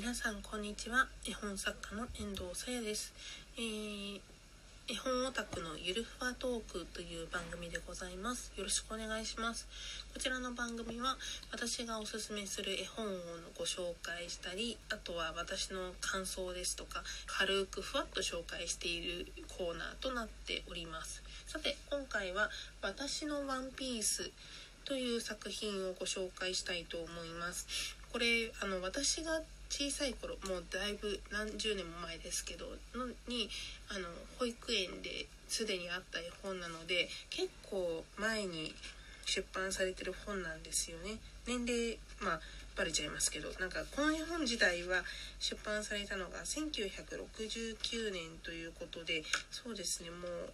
皆さんこんにちは。絵本作家の遠藤さやです、えー、絵本オタクのゆるふわトークという番組でございます。よろしくお願いします。こちらの番組は私がおすすめする絵本をご紹介したりあとは私の感想ですとか軽くふわっと紹介しているコーナーとなっております。さて今回は私のワンピースという作品をご紹介したいと思います。これあの私が小さい頃もうだいぶ何十年も前ですけどのにあの保育園ですでにあった絵本なので結構前に出版されてる本なんですよね。年齢まあバレちゃいますけどなんかこの絵本自体は出版されたのが1969年ということでそうですねもう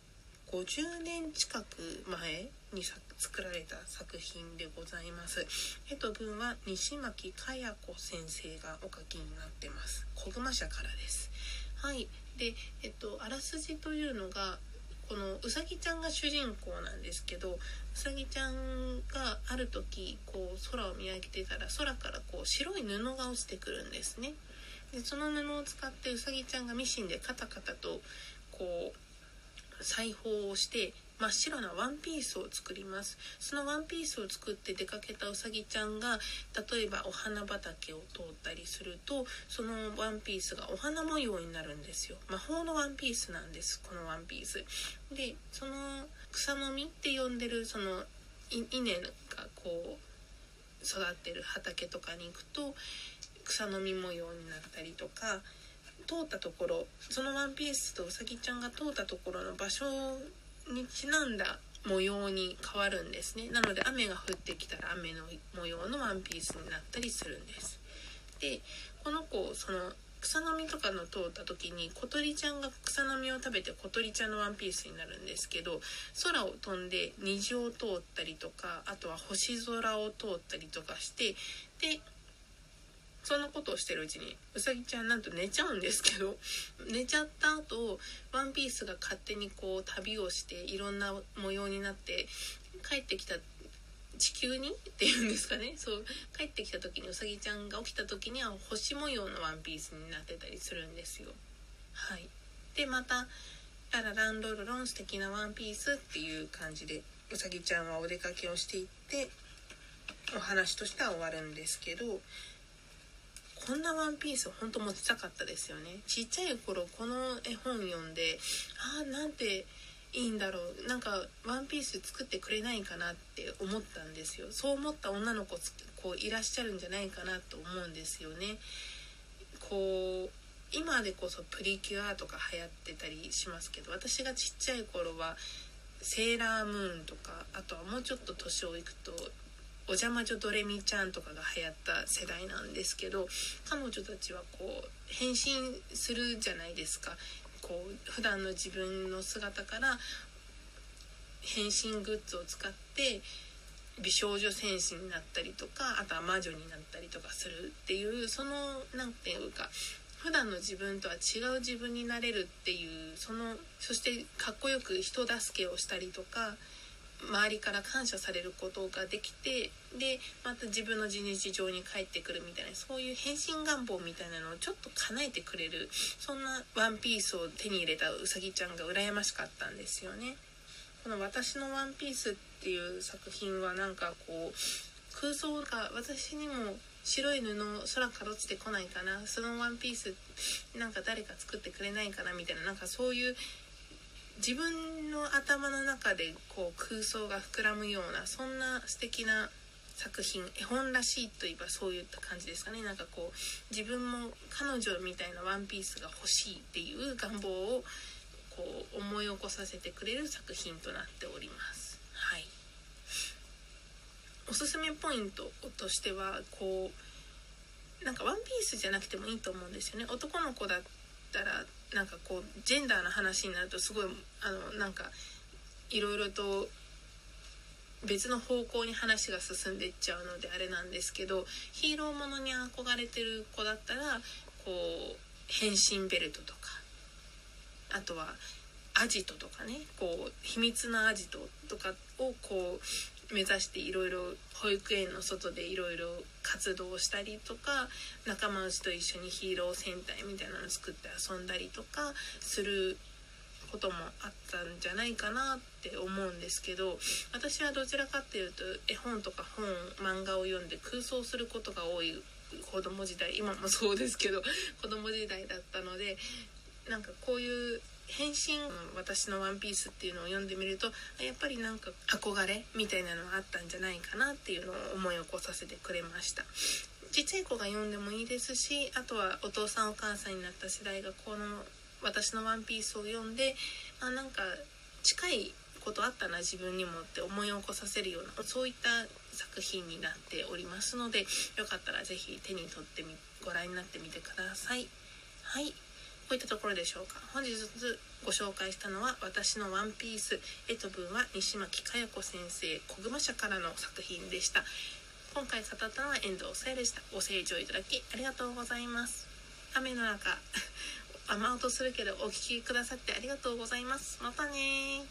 50年近く前に作られた作品でございます。絵と文は西巻かや子先生がお書きになってます。小熊社からです。はい。で、えっと、あらすじというのが、このうさぎちゃんが主人公なんですけどうさぎちゃんがある時こう空を見上げてたら空からこう白い布が落ちてくるんですねでその布を使ってうさぎちゃんがミシンでカタカタとこう裁縫をして真っ白なワンピースを作ります。そのワンピースを作って出かけたうさぎちゃんが例えばお花畑を通ったりするとそのワンピースがお花模様になるんですよ。魔法のワンピースなんですこのワンピース。でその草の実って呼んでるその稲がこう育ってる畑とかに行くと草の実模様になったりとか通ったところそのワンピースとうさぎちゃんが通ったところの場所にちなんだ模様に変わるんですね。なので雨が降ってきたら雨の模様のワンピースになったりするんです。でこの子その草の実とかの通った時に小鳥ちゃんが草の実を食べて小鳥ちゃんのワンピースになるんですけど空を飛んで虹を通ったりとかあとは星空を通ったりとかしてでそんなことをしてるうちにうさぎちゃんなんと寝ちゃうんですけど 寝ちゃった後ワンピースが勝手にこう旅をしていろんな模様になって帰ってきた地球にっていうんですかねそう帰ってきた時にうさぎちゃんが起きた時には星模様のワンピースになってたりするんですよ。はい、でまた「ララランロロロン素敵なワンピース」っていう感じでうさぎちゃんはお出かけをしていってお話としては終わるんですけどこんなワンピースほんと持ちたかったですよね。ちっちゃい頃この絵本読んでああなんていいんだろう。なんかワンピース作ってくれないかなって思ったんですよ。そう思った女の子こういらっしゃるんじゃないかなと思うんですよね。こう今でこそプリキュアとか流行ってたりしますけど私がちっちゃい頃はセーラームーンとかあとはもうちょっと年をいくとお邪魔女ドレミちゃんとかが流行った世代なんですけど彼女たちはこう変身するじゃないですか。こう普段の自分の姿から変身グッズを使って美少女戦士になったりとかあとは魔女になったりとかするっていうその何て言うか普段の自分とは違う自分になれるっていうそのそしてかっこよく人助けをしたりとか周りから感謝されることができてでまた自分の日常に帰ってくるみたいなそういう変身願望みたいなのをちょっと叶えてくれるそんなワンピースを手に入れたうさぎちゃんが羨ましかったんですよね。この「私のワンピース」っていう作品はなんかこう空想が私にも白い布空から落ちてこないかなそのワンピースなんか誰か作ってくれないかなみたいななんかそういう自分の頭の中でこう空想が膨らむようなそんな素敵な作品絵本らしいといえばそういった感じですかね。なんかこう自分も彼女みたいなワンピースが欲しいっていう願望をこう思い起こさせてくれる作品となっております。はい。おすすめポイントとしてはこうなんかワンピースじゃなくてもいいと思うんですよね。男の子だったらなんかこうジェンダーの話になるとすごいあのなんかいろいろと別の方向に話が進んでいっちゃうのであれなんですけどヒーローものに憧れてる子だったらこう変身ベルトとかあとはアジトとかねこう秘密のアジトとかをこう目指していろいろ保育園の外でいろいろ活動したりとか仲間内と一緒にヒーロー戦隊みたいなのを作って遊んだりとかすることもあったんじゃないかなって思うんですけど私はどちらかっていうと絵本とか本漫画を読んで空想することが多い子供時代今もそうですけど子供時代だったのでなんかこういう変身私のワンピースっていうのを読んでみるとやっぱりなんか憧れみたいなのがあったんじゃないかなっていうのを思い起こさせてくれましたちっちゃい子が読んでもいいですしあとはお父さんお母さんになった世代がこの私のワンピースを読んであなんか近いことあったな自分にもって思い起こさせるようなそういった作品になっておりますのでよかったら是非手に取ってみご覧になってみてください。はいこういったところでしょうか。本日ご紹介したのは私のワンピース絵と文は西巻佳代子先生小熊社からの作品でした。今回語ったのは遠藤さやでしたご清聴いただきありがとうございます。雨の中 雨音するけどお聴きくださってありがとうございます。またね